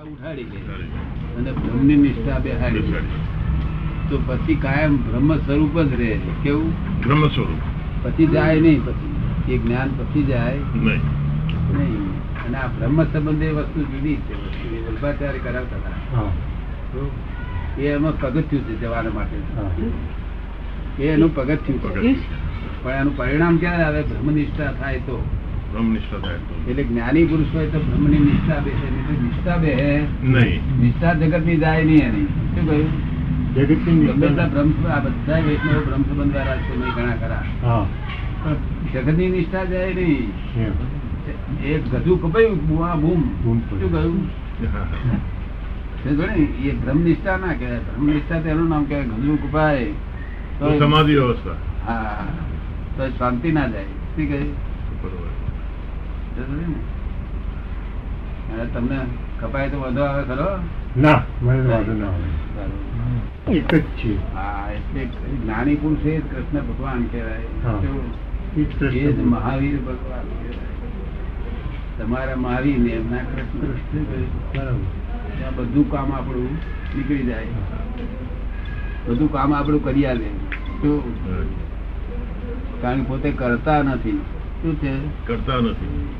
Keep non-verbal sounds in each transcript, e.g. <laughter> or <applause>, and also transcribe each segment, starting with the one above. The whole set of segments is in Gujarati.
નિષ્ઠા ઉઠાડી લે. અને બ્રહ્મની નિષ્ઠા બેહાડી લે. તો પછી કાયમ બ્રહ્મ સ્વરૂપ જ રહે કેવું? બ્રહ્મ સ્વરૂપ. પછી જાય નહીં પછી એ જ્ઞાન પછી જાય. નહીં. નહીં. અને આ બ્રહ્મ સંબંધે વસ્તુ જુદી છે. એ વલ્ભાચાર્ય કરાવતા હતા. એ એમાં પગથિયું છે જવાના માટે. એ એનું પગથિયું પણ એનું પરિણામ ક્યારે આવે? બ્રહ્મનિષ્ઠા થાય તો. એટલે જ્ઞાની પુરુષ હોય તો બ્રહ્મની નિષ્ઠા બે નિષ્ઠા બેહે નહીં. નિષ્ઠા જગતની જાય નહીં એની. શું કહ્યું? ગમે એટલા બ્રહ્મ આ બધા વૈષ્ણવ બ્રહ્મ સંબંધ વાળા છે નહીં ઘણા ખરા. જગતની નિષ્ઠા જાય નહીં. એ ગધું કપાયું બુઆ બૂમ. શું કહ્યું? ને? એ બ્રહ્મ નિષ્ઠા ના કહેવાય. બ્રહ્મ નિષ્ઠા તેનું નામ કહેવાય ગધું કપાય. તો સમાધિ અવસ્થા હા. તો શાંતિ ના જાય. શું કહ્યું? ને? અને તમને કપાય તો વધુ આવે ખરો? ના મને વાંધો ના આવે. એક જ છે. હા એટલે જ્ઞાની પુરુષ એ કૃષ્ણ ભગવાન કહેવાય. એ જ. મહાવીર ભગવાન તમારા મહાવીર ને એમના કૃષ્ણ. ત્યાં બધું કામ આપણું નીકળી જાય. બધું કામ આપણું કરી આવે શું કારણ પોતે કરતા નથી. શું છે? કરતા નથી.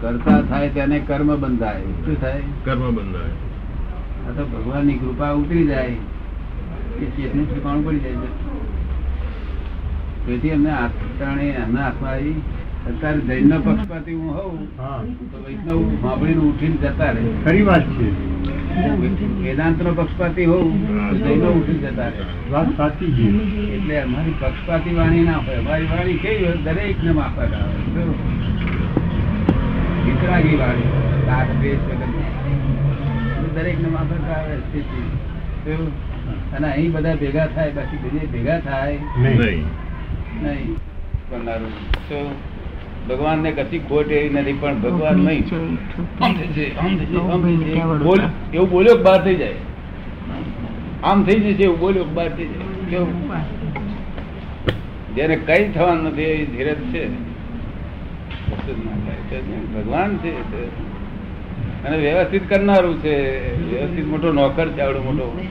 કરતા થાય તેને કર્મ બંધાય. શું થાય? કર્મ બંધાય. આ તો ભગવાનની કૃપા ઉતરી જાય. એ ચેતનું ઠેકાણું પડી જાય છે. તેથી અમને આત્માણે એમના હાથમાં આવી અત્યારે જૈનનો પક્ષપાતી હું હોઉં તો વૈષ્ણવ સાંભળીને ઉઠીને જતા રહે. ખરી વાત છે. વેદાંત નો પક્ષપાતી હોઉં જૈન જૈનો ઉઠીને જતા રહે. વાત સાચી છે. એટલે અમારી પક્ષપાતી વાણી ના હોય. અમારી વાણી કેવી હોય? દરેક ને માફક આવે. શું? વિતરાગી વાણી રાગ દ્વેષ વગર દરેક ને માફક આવે સ્થિતિ. અને અહીં બધા ભેગા થાય બાકી બીજે ભેગા થાય. નહીં. નહીં. નહીં કરનારું ભગવાન ભગવાનને કશી ખોટ એવી નથી પણ ભગવાન નહીં. બોલ એવું બોલ્યો કે બહાર થઈ જાય? આમ થઈ જશે એવું બોલ્યો કે બહાર થઈ જાય? કેવું? જેને કઈ થવાનું નથી એ ધીરજ છે કશું જ ના થાય. છે જ ને. ભગવાન છે. અને વ્યવસ્થિત કરનારું છે, વ્યવસ્થિત મોટો નોકર છે, આવડો મોટો.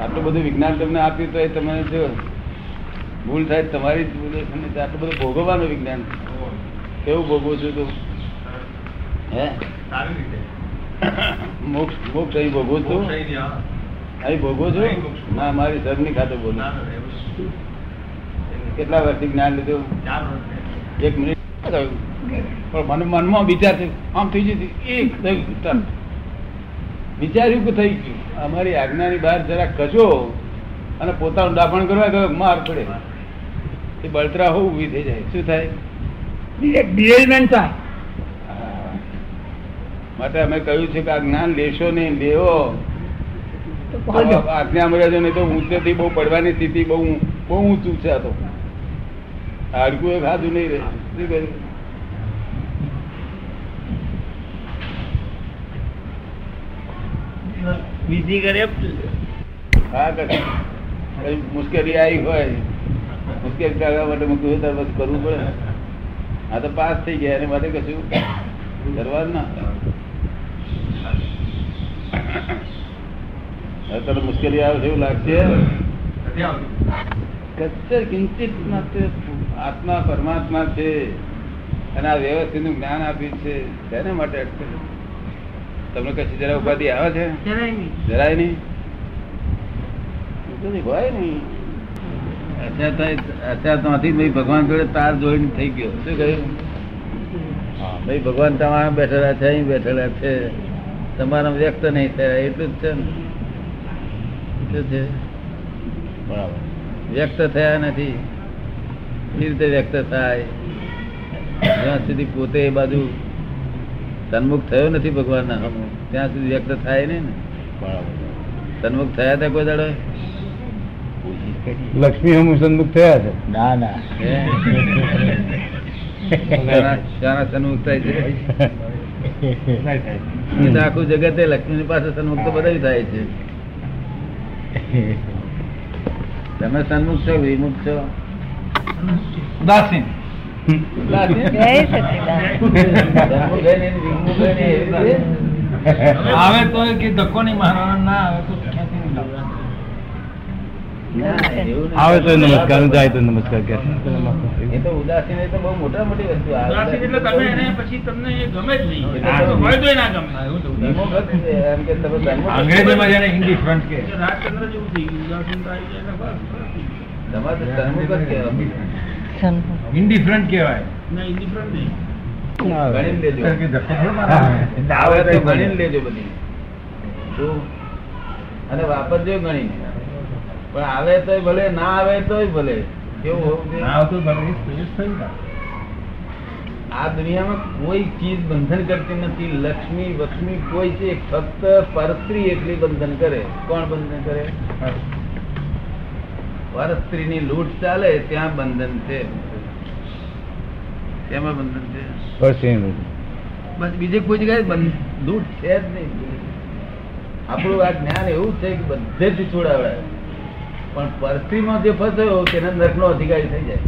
આટલું બધું વિજ્ઞાન તમને આપ્યું તો એ તમે જો ભૂલ થાય તમારી જ ભૂલ છે આટલું બધું ભોગવવાનું વિજ્ઞાન કેવું ભોગવું છું તું? હે? મોક્ષ મોક્ષ અહીં ભોગવું છું? અહીં ભોગવું છું? ના, મારી ધર્મની ખાતે બોલું. કેટલા વર્ષથી જ્ઞાન લીધું? એક મિનિટ. થયું. પણ મને મનમાં વિચાર થયો. આમ થઈ જતી એક થયું. વિચાર્યું કે થઈ ગયું? અમારી આજ્ઞાની બહાર જરા કચો અને પોતાનું દાફણ કરવા ગયો માર પડે. એ બળતરા હોવું ઊભી થઈ જાય. શું થાય? હા. માટે અમે કહ્યું છે કે આ જ્ઞાન લેશો નહીં લેવો. આજ્ઞા મર્યાદા નહીં તો ઊંચેથી બહુ પડવાની સ્થિતિ બહુ બહુ ઊંચું છે આ તો. હાડકું ખાધું નહીં રહે શું કહ્યું વિધિ કરે હા કરે મુશ્કેલી આવી હોય. મુશ્કેલી કાઢવા માટે મૂકવું હોય ત્યારે કરવું પડે. આ તો પાસ થઈ ગયા એને માટે કશું કરવાનું ના. તને મુશ્કેલી આવે છે એવું લાગશે. કચ્છ કિંચિત માત્ર આત્મા પરમાત્મા છે અને આ વ્યવસ્થિતનું જ્ઞાન આપ્યું છે તેને માટે અટકે તમને કશી જરા ઉપાધિ આવે છે? જરાય નહીં. હોય નહીં. અત્યાર થાય- અત્યાર તો ભાઈ ભગવાન જોડે તાર જોઈને થઈ ગયો. શું કહ્યું? હા ભાઈ ભગવાન તમારા બેઠેલા છે અહીં બેઠેલા છે. તમારા વ્યક્ત નહીં થયા એટલું જ છે ને? છે? બરાબર. વ્યક્ત થયા નથી. કેવી રીતે વ્યક્ત થાય? જ્યાં સુધી પોતે એ બાજુ સન્મુખ થયો નથી ભગવાનના હમુ ત્યાં સુધી વ્યક્ત થાય ને? સન્મુખ થયા હતા કોઈ દાડો? લક્ષ્મી હમ સન્મુખ થયા છે? ના ના. શાના- શાના સન્મુખ થાય છે? આખું જગતે લક્ષ્મી પાસે સન્મુખ તો બધા થાય છે. તમે સન્મુખ છો વિમુખ છો? ઉદાસીન. આવે તો કે ધક્કો નહીં મારવાનો ના આવે તો. આવે તો નમસ્કાર જાય તો નમસ્કાર કે એ તો ઉદાસીન એ તો બહુ મોટા મોટી વસ્તુ આવે ઉદાસીન એટલે તમે એને પછી તમને એ ગમે જ નહીં. હોય તોય ના ગમે. ધર્મો ભક્ત છે, એમ કે તમે અંગ્રેજીમાં જેને ઇન્ડિફરન્ટ કે. રાજચંદ્ર જેવું થઈ ગયું. ઉદાસીનતા આવી જાય એટલે બસ. તમારે કહેવાય. ઇન્ડિફરન્ટ કહેવાય. ના નહીં. અને વાપરજો પણ આવે ભલે ના આવે ભલે. કેવું. આ દુનિયામાં કોઈ ચીજ બંધન કરતી નથી. લક્ષ્મી વક્ષ્મી કોઈ છે ફક્ત પરસ્ત્રી એટલી બંધન કરે. કોણ બંધન કરે? પરસ્ત્રીની લૂંટ ચાલે ત્યાં બંધન છે. તેમાં બંધન છે? બસ બીજે કોઈ જગ્યાએ લૂંટ છે જ નહીં. આપણું આ જ્ઞાન એવું છે કે બધેથી છોડાવડાય પણ પરસ્ત્રીમાં જે ફસાયો તેને નરકનો અધિકારી થઈ જાય.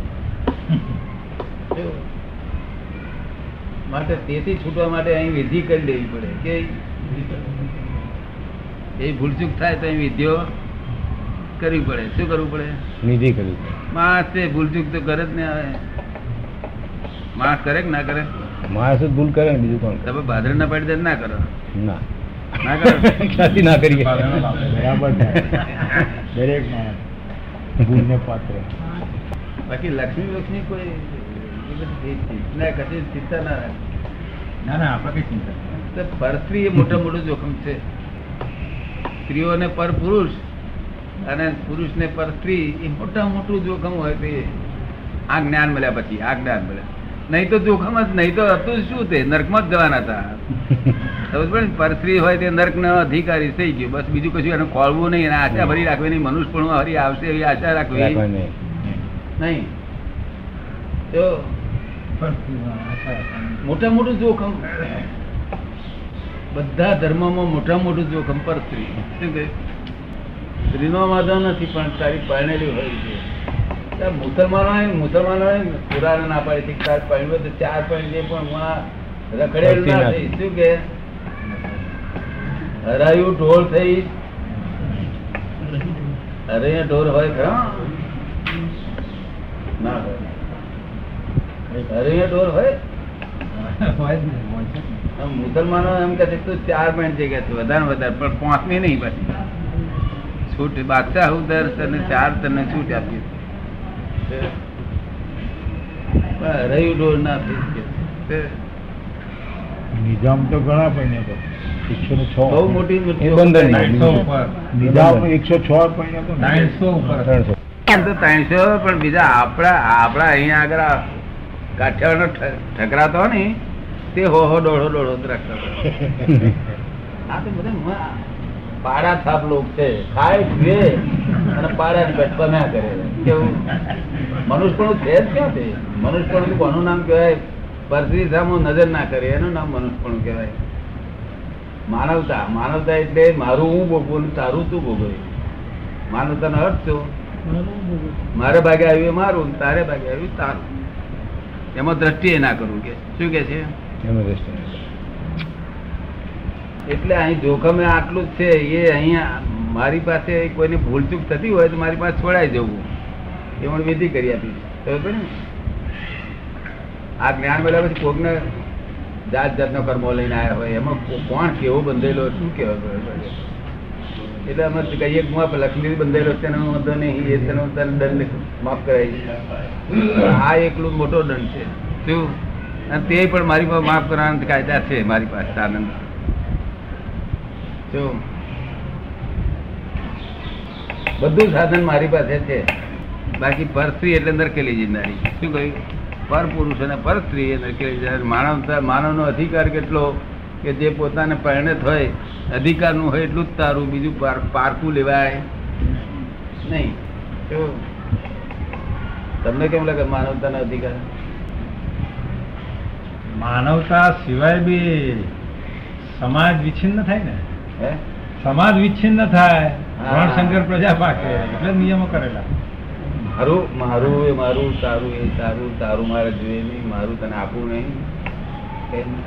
માટે તેથી છૂટવા માટે અહીં વિધિ કરી દેવી પડે. કે એ ભૂલચૂક થાય તો અહીં વિધિઓ કરવી પડે? શું કરવું પડે? નિધિ કરી માણસ છે ભૂલચૂક તો કરે જ ને આવે માણસ કરે કે ના કરે? માણસ જ ભૂલ કરે ને બીજું કોણ તમે ભાદર ના પાડી દે ના કરો. ના. ના કરો? ક્યાંથી ના કરીએ? બરાબર દરેક માણસ ભૂલને પાત્ર. બાકી લક્ષ્મી લક્ષ્મી કોઈ એ ચિંતા ના કદી ચિંતા ના રાખે. ના ના આપણે કઈ ચિંતા. પરસ્ત્રી એ મોટા મોટું જોખમ છે. સ્ત્રીઓને પર પુરુષ અને પુરુષને પર સ્ત્રી એ મોટા મોટું જોખમ હોય તે આ જ્ઞાન મળ્યા પછી આ જ્ઞાન મળ્યા. નહીં તો જોખમ જ નહીં તો હતું શું તે? નર્કમાં જ જવાના હતા. સમજ પડે ને? પરસ્ત્રી હોય તે નર્કનો અધિકારી થઈ ગયો. બસ બીજું કશું એને ખોળવું નહીં અને આશા ભરી રાખવી નહીં મનુષ્ય પણ હરી આવશે એવી આશા રાખવી નહીં. તો મોટા મોટું જોખમ. બધા ધર્મમાં મોટા મોટું જોખમ પર સ્ત્રી. શું કહે? સ્ત્રીનો વાંધો નથી પણ તારી પરણેલી હોય છે. મુસલમાનો મુસલમાનો પુરાણ ના પાડે છે ચાર તારે તો ચાર પરણી જે પણ ના થઈ. શું કે? હરાયું ઢોળ થઈ. અરે ઢોર હોય ખરા? ના હોય. અરે ઢોર હોય? મુસલમાનો એમ કે તું ચાર પોઈન્ટ જગ્યા વધારે વધારે પણ પાંચમી નહીં પછી. છૂટ બાદશાહ ઉદર તને ચાર તને છૂટ આપી રહ્યું ડોર ના થઈ શકે તો ઘણા પૈણે તો. એકસો ને છ. બહુ મોટી એ બંધન ના, ત્રણસો બીજું. ઉપર. નિજામ એકસો છ પૈણે તો. ત્રણસો. ત્રણસો ત્રણસો પણ બીજા આપણા આપણા અહીંયા આગળ કાઠિયાવાડનો ઠકરાતો ને તે હો હો દોઢો દોઢો રાખતા <laughs> આ તો બધા પાડા છાપ લોક છે. ખાય પીએ અને પાડા બેઠવા ના કરે. કેવું? મનુષ્યપણું છે જ ક્યાં છે મનુષ્યપણું કોનું નામ કહેવાય? પરથી સામો નજર ના કરે. એનું નામ મનુષ્યપણું કહેવાય. માનવતા. માનવતા એટલે મારું હું ભોગવું તારું તું ભોગવે. માનવતાનો અર્થ શું? મારે ભાગે આવ્યું મારું તારે ભાગે આવ્યું તારું. એમાં દ્રષ્ટિએ ના કરવું કે. શું કે છે? એમાં રસ્તો એટલે અહીં જોખમે આટલું જ છે, એ અહીંયા મારી પાસે કોઈને ભૂલચૂક થતી હોય તો મારી પાસે છોડાઈ જવું એ હું વિધિ કરી આપી. ખબર ને? આ જ્ઞાન મળ્યા પછી કોકને જાત જાતનો કર્મો લઈને આવ્યા હોય, એમાં કોણ કેવો બંધેલો, શું કહેવાય એટલે અમે કહીએ હું આ લક્ષ્મી બંધેલો છે એનો વાંધો નહીં, એ તેનો દંડ માફ કરાવી આ એકલું મોટો દંડ છે. શું? અને તે પણ મારી પાસે માફ કરવાના કાયદા છે, મારી પાસે આનંદ. બધું સાધન મારી પાસે છે. બાકી પર સ્ત્રી એટલે નરકેલી જીનારી શું કહ્યું? પર પુરુષ અને પર સ્ત્રી એ નરકેલી જીનારી માનવતા, માનવનો અધિકાર કેટલો કે જે પોતાને પરિણત હોય, અધિકારનું હોય એટલું જ તારું, બીજું પાર- પારકું લેવાય. નહીં? તમને કેમ લાગે માનવતાનો અધિકાર? માનવતા સિવાય બી સમાજ વિચ્છિન્ન થાય ને? સમાજ વિચ્છિન્ન થાય. હા. શંકર પ્રજા પાકે. એટલે નિયમો કરેલા. મારું મારું એ મારું તારું એ તારું તારું મારે જોઈએ નહીં મારું તને આપવું નહીં.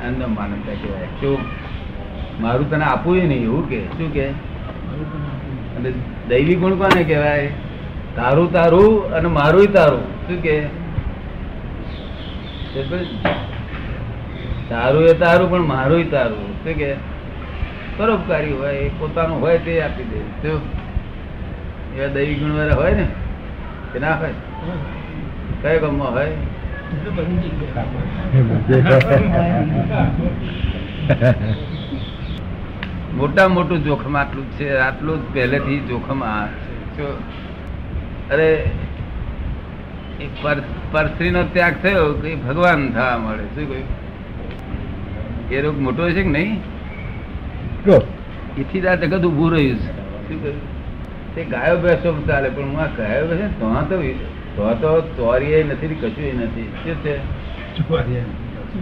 અન્ન માનવતા કહેવાય. શું? મારું તને આપવું નહીં એવું કે? શું કે? અને દૈવી ગુણ કોને કહેવાય? તારું તારું અને મારું તારું. શું કે? તારું એ તારું પણ મારું તારું. શું કે? પરોપકારી હોય એ પોતાનું હોય તે આપી દે. એવા દૈવી ગુણ વાળા હોય ને કે ના હોય? કયો ગામમાં હોય? મોટા મોટું જોખમ આટલું જ છે આટલું જ પહેલેથી જોખમ આ છે. અરે પરસ્ત્રીનો ત્યાગ થયો કે ભગવાન થવા મળે. શું કહ્યું? એ રોગ મોટો છે કે નહીં? આ જગત ઉભું રહ્યું છે. તે ગાયો ભેંસો ચાલે પણ હું આ ગાયો ભેંસો તો તો તો તો ચોરી નથી કશું નથી. શું છે?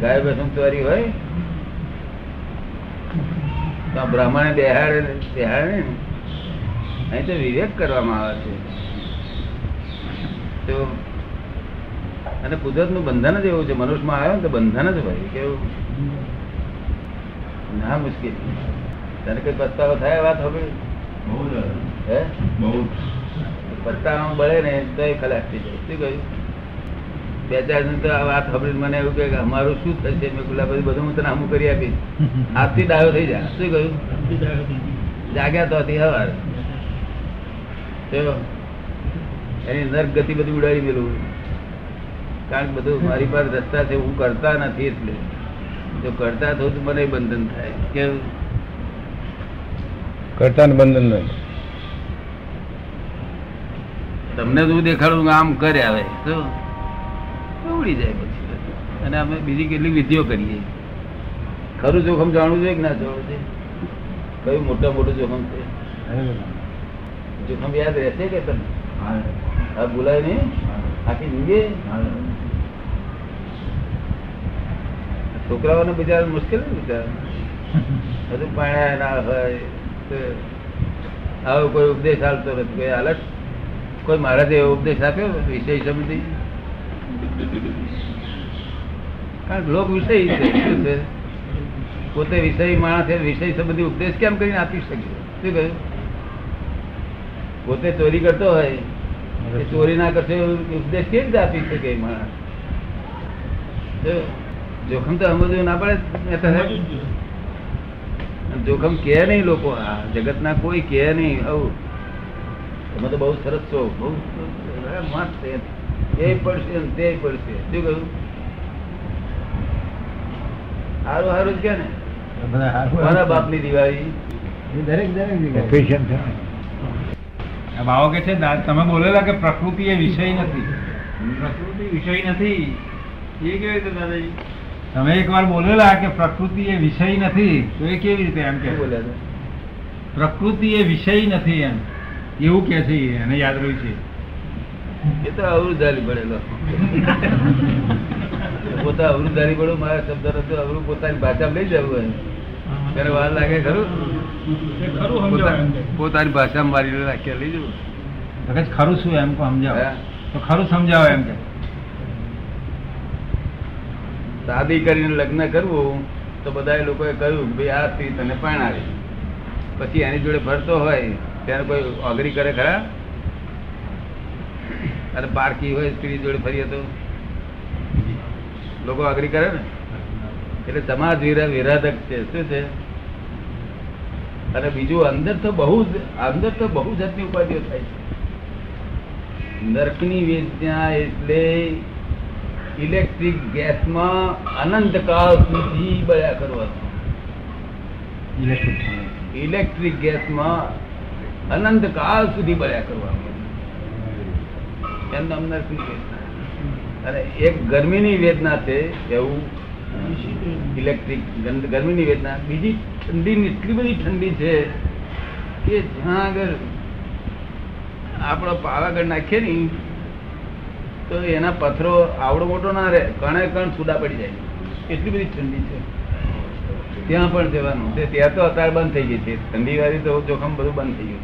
ગાયો ભેંસો ચોરી હોય? તો બ્રાહ્મણે બેહાડે બેહાડે ને? અહીં તો વિવેક કરવામાં આવે છે. તો અને કુદરતનું બંધન જ એવું છે. મનુષ્યમાં આવ્યો ને તો બંધન જ હોય. કેવું? ના મુશ્કેલ. તને કઈ પસ્તાવો થાય વાત હવે હે? બળે ને તો એ ખલાસ થઈ જાય. શું કહ્યું? બે ચાર જણ તો આ વાત ખબર મને એવું કે અમારું શું થશે? મેં કુલા બધું બધું હું તને હમું કરી આપીશ. આજથી ડાયો થઈ જાય. શું કહ્યું? જાગ્યા તો હતી હવાર. એની નર્ક ગતિ બધી ઉડાડી મેલું. કારણ કે બધું મારી પાસે રસ્તા છે હું કરતા નથી એટલે. જો કરતા થયું તો મને બંધન થાય. કેવું કરતાને બંધન નથી તમને શું દેખાડું આમ કરે આવે તો ઉડી જાય પછી. અને અમે બીજી કેટલી વિધિઓ કરીએ. ખરું જોખમ જાણવું જોઈએ કે ના જાણવું છે કયું મોટા મોટું જોખમ છે? જોખમ યાદ રહેશે કે તમને? આ બોલાય નહીં? આખી જિંદગી? છોકરાઓને બિચારા મુશ્કેલ બિચારા હજુ પાણી ના હોય. આવો કોઈ ઉપદેશ આપતો નથી. કોઈ હાલત કોઈ મહારાજે એવો ઉપદેશ આપ્યો? વિષય સંબંધી? કારણ લોક વિષય છે છે? પોતે વિષય માણસ વિષય સંબંધી ઉપદેશ કેમ કરીને આપી શકે? શું કહ્યું? પોતે ચોરી કરતો હોય, એ ચોરી ના કરશે ઉપદેશ કેવી રીતે આપી શકે માણસ? જોખમ તો સમજવું ના પડે. જોખમ કે નહીં લોકો આ જગતના કોઈ કે નહીં આવું. તમે તો બહુ સરસ છો બહુ મસ્ત એ પડશે તે પડશે. શું કહ્યું? સારું સારું છે ને? મારા બાપની દિવાળી. દરેક દરેક બાવો કે છે તમે બોલેલા કે પ્રકૃતિ એ વિષય નથી. પ્રકૃતિ વિષય નથી. એ કેવી રીતે દાદાજી? તમે એકવાર બોલેલા કે પ્રકૃતિ એ વિષય નથી તો એ કેવી રીતે એમ કે? પ્રકૃતિ એ વિષય નથી એમ. એવું કે છે એને યાદ રહ્યું છે. એ તો અવરુદ્ધારી ભણેલો. પોતા અવરુદ્ધારી ભણો મારા શબ્દ નથી અવરું પોતાની ભાષા લઈ જવું એમ ત્યારે વાર લાગે ખરું? પોતાની ભાષામાં મારી રાખ્યા લઈ જવું. ખરું શું એમ કો સમજાવો? તો ખરું સમજાવો એમ કે. શાદી કરીને લગ્ન કરવું, તો બધા લોકોએ કહ્યું, ભાઈ, આ સ્ત્રી તને પરણાવી. પછી એની જોડે ફરતો હોય, ત્યારે કોઈ અઘરી કરે ખરા? અરે પારકી હોય, સ્ત્રી જોડે ફરીએ તો? લોકો અઘરી કરે ને? એટલે સમાજ વિરા- વિરાધક છે. શું છે? અને બીજું અંદર તો બહુ જ, અંદર તો બહુ જાતની ઉપાધિઓ થાય છે. નરકની વેદના એટલે ઇલેક્ટ્રિક ગેસમાં અનંત કાળ સુધી બળ્યા કરવાનું ઇલેક્ટ્રિક ગેસમાં અનંત કાળ સુધી બળ્યા કરવાનું એમ અમને શું અને એક ગરમીની વેદના છે એવું. ઇલેક્ટ્રિક ગરમીની વેદના. બીજી ઠંડી એટલી બધી ઠંડી છે કે જ્યાં આગળ આપણો પાવાગઢ નાખીએ ને તો એના પથરો આવડો મોટો ના રહે કણે કણ છૂટા પડી જાય. એટલી બધી ઠંડી છે. ત્યાં પણ જવાનું. ત્યાં તો અત્યારે બંધ થઈ ગઈ છે. ઠંડી વાળી તો જોખમ બધું બંધ થઈ ગયું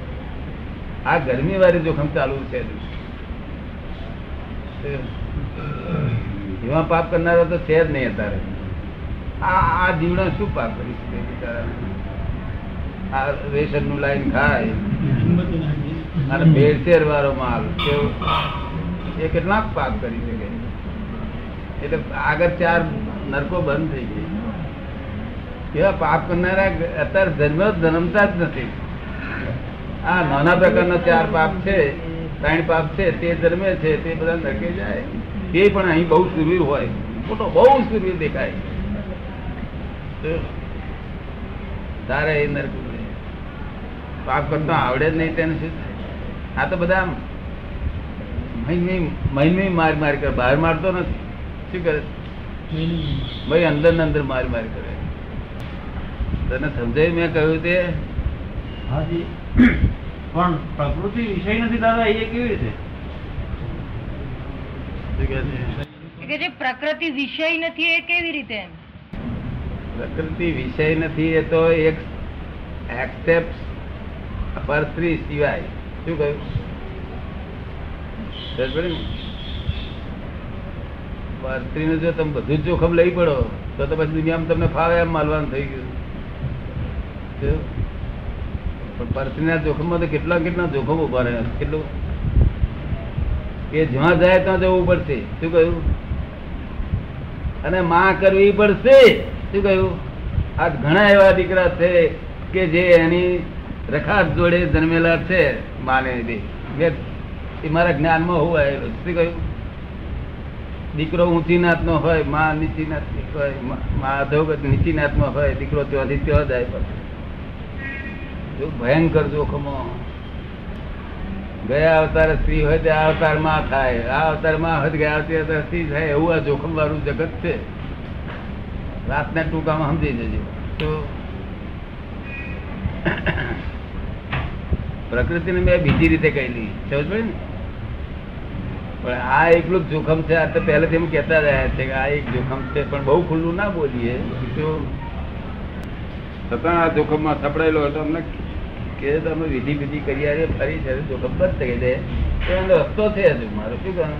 આ ગરમી વાળી જોખમ ચાલુ છે. એમાં પાપ કરનારા તો છે જ નહીં અત્યારે. આ આ જીવડા શું પાપ કરી શકે આ રેશનનું લાઈન ખાય. અને ભેળસેળ વાળો માલ. કેવો? એ કેટલાક પાપ કરી શકે. એટલે આગળ ચાર નરકો બંધ થઈ ગઈ એવા પાપ કરનારા અત્યારે જન્મ જન્મતા જ નથી. આ નાના પ્રકારના ચાર પાપ છે, ત્રણ પાપ છે, તે જન્મે છે, તે બધા નરકે જાય. તે પણ અહીં બહુ સુરવીર હોય. મોટો બહુ સુરવીર દેખાય. તારે એ નરક પાપ કરતો આવડે જ નહીં તેને શું આ તો બધા મહિને મહિને માર માર કરે. બહાર મારતો નથી. શું કરે? ભાઈ અંદર ને અંદર માર માર કરે. તને સમજાય મેં કહ્યું તે? હાજી. પણ પ્રકૃતિ વિષય નથી દાદા એ કેવી રીતે? શું કહે છે? કે જે પ્રકૃતિ વિષય નથી એ કેવી રીતે પ્રકૃતિ વિષય નથી એ તો એક એક્સેપ્ટ પરસ્ત્રી સિવાય. શું કહ્યું? સમજ પડી ને? પરસ્ત્રીનું જો તમે બધું જોખમ લઈ પડો. તો તો પછી દુનિયામાં તમને ફાવે એમ માલવાનું થઈ ગયું. પણ પરસ્ત્રીના જોખમમાં તો કેટલા કેટલા જોખમ ઊભા રહે કેટલું? કે જ્યાં જાય ત્યાં જવું પડશે. શું કહ્યું? અને માં કરવી પડશે. શું કહ્યું? આ ઘણા એવા દીકરા છે કે જે એની રખાત જોડે જન્મેલા છે, માને મેં એ મારા જ્ઞાનમાં હું આવેલો શું કહ્યું? દીકરો ઊંચી નાતનો હોય, મા નીચી નાતની હોય, માં અધોગત નીચી નાતમાં હોય, દીકરો ત્યાંથી ત્યાં જાય પછી ભયંકર જોખમો. ગયા અવતારે સ્ત્રી હોય તે આ અવતારમાં થાય, આ અવતારમાં હોય તો ગયા અવતાર સ્ત્રી થાય, એવું આ જોખમ વાળું જગત છે. રાતના ટૂંકામાં સમજી જજો. તો પ્રકૃતિને મેં બીજી રીતે કહેલી. સમજ પણ આ એકલું જોખમ છે, આ તો પહેલેથી એમ કહેતા રહ્યા છે કે આ એક જોખમ છે, પણ બહુ ખુલ્લું ના બોલીએ. છતાં આ જોખમમાં સપડાયેલો હતો, અમને કે તમે વિધિ વિધિ કરી આવી ફરી છે, જોખમ બંધ થઈ જાય. તો એનો રસ્તો છે હજુ, મારો શું કહું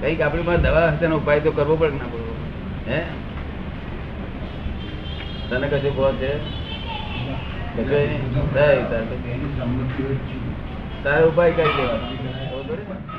કંઈક આપણી પાસે દવા હશે ઉપાય તો કરવો પડે ના પડવો હે? તને કશું કહો છે? તારે. ઉપાય કરી લેવાનો ખબર પડી ને?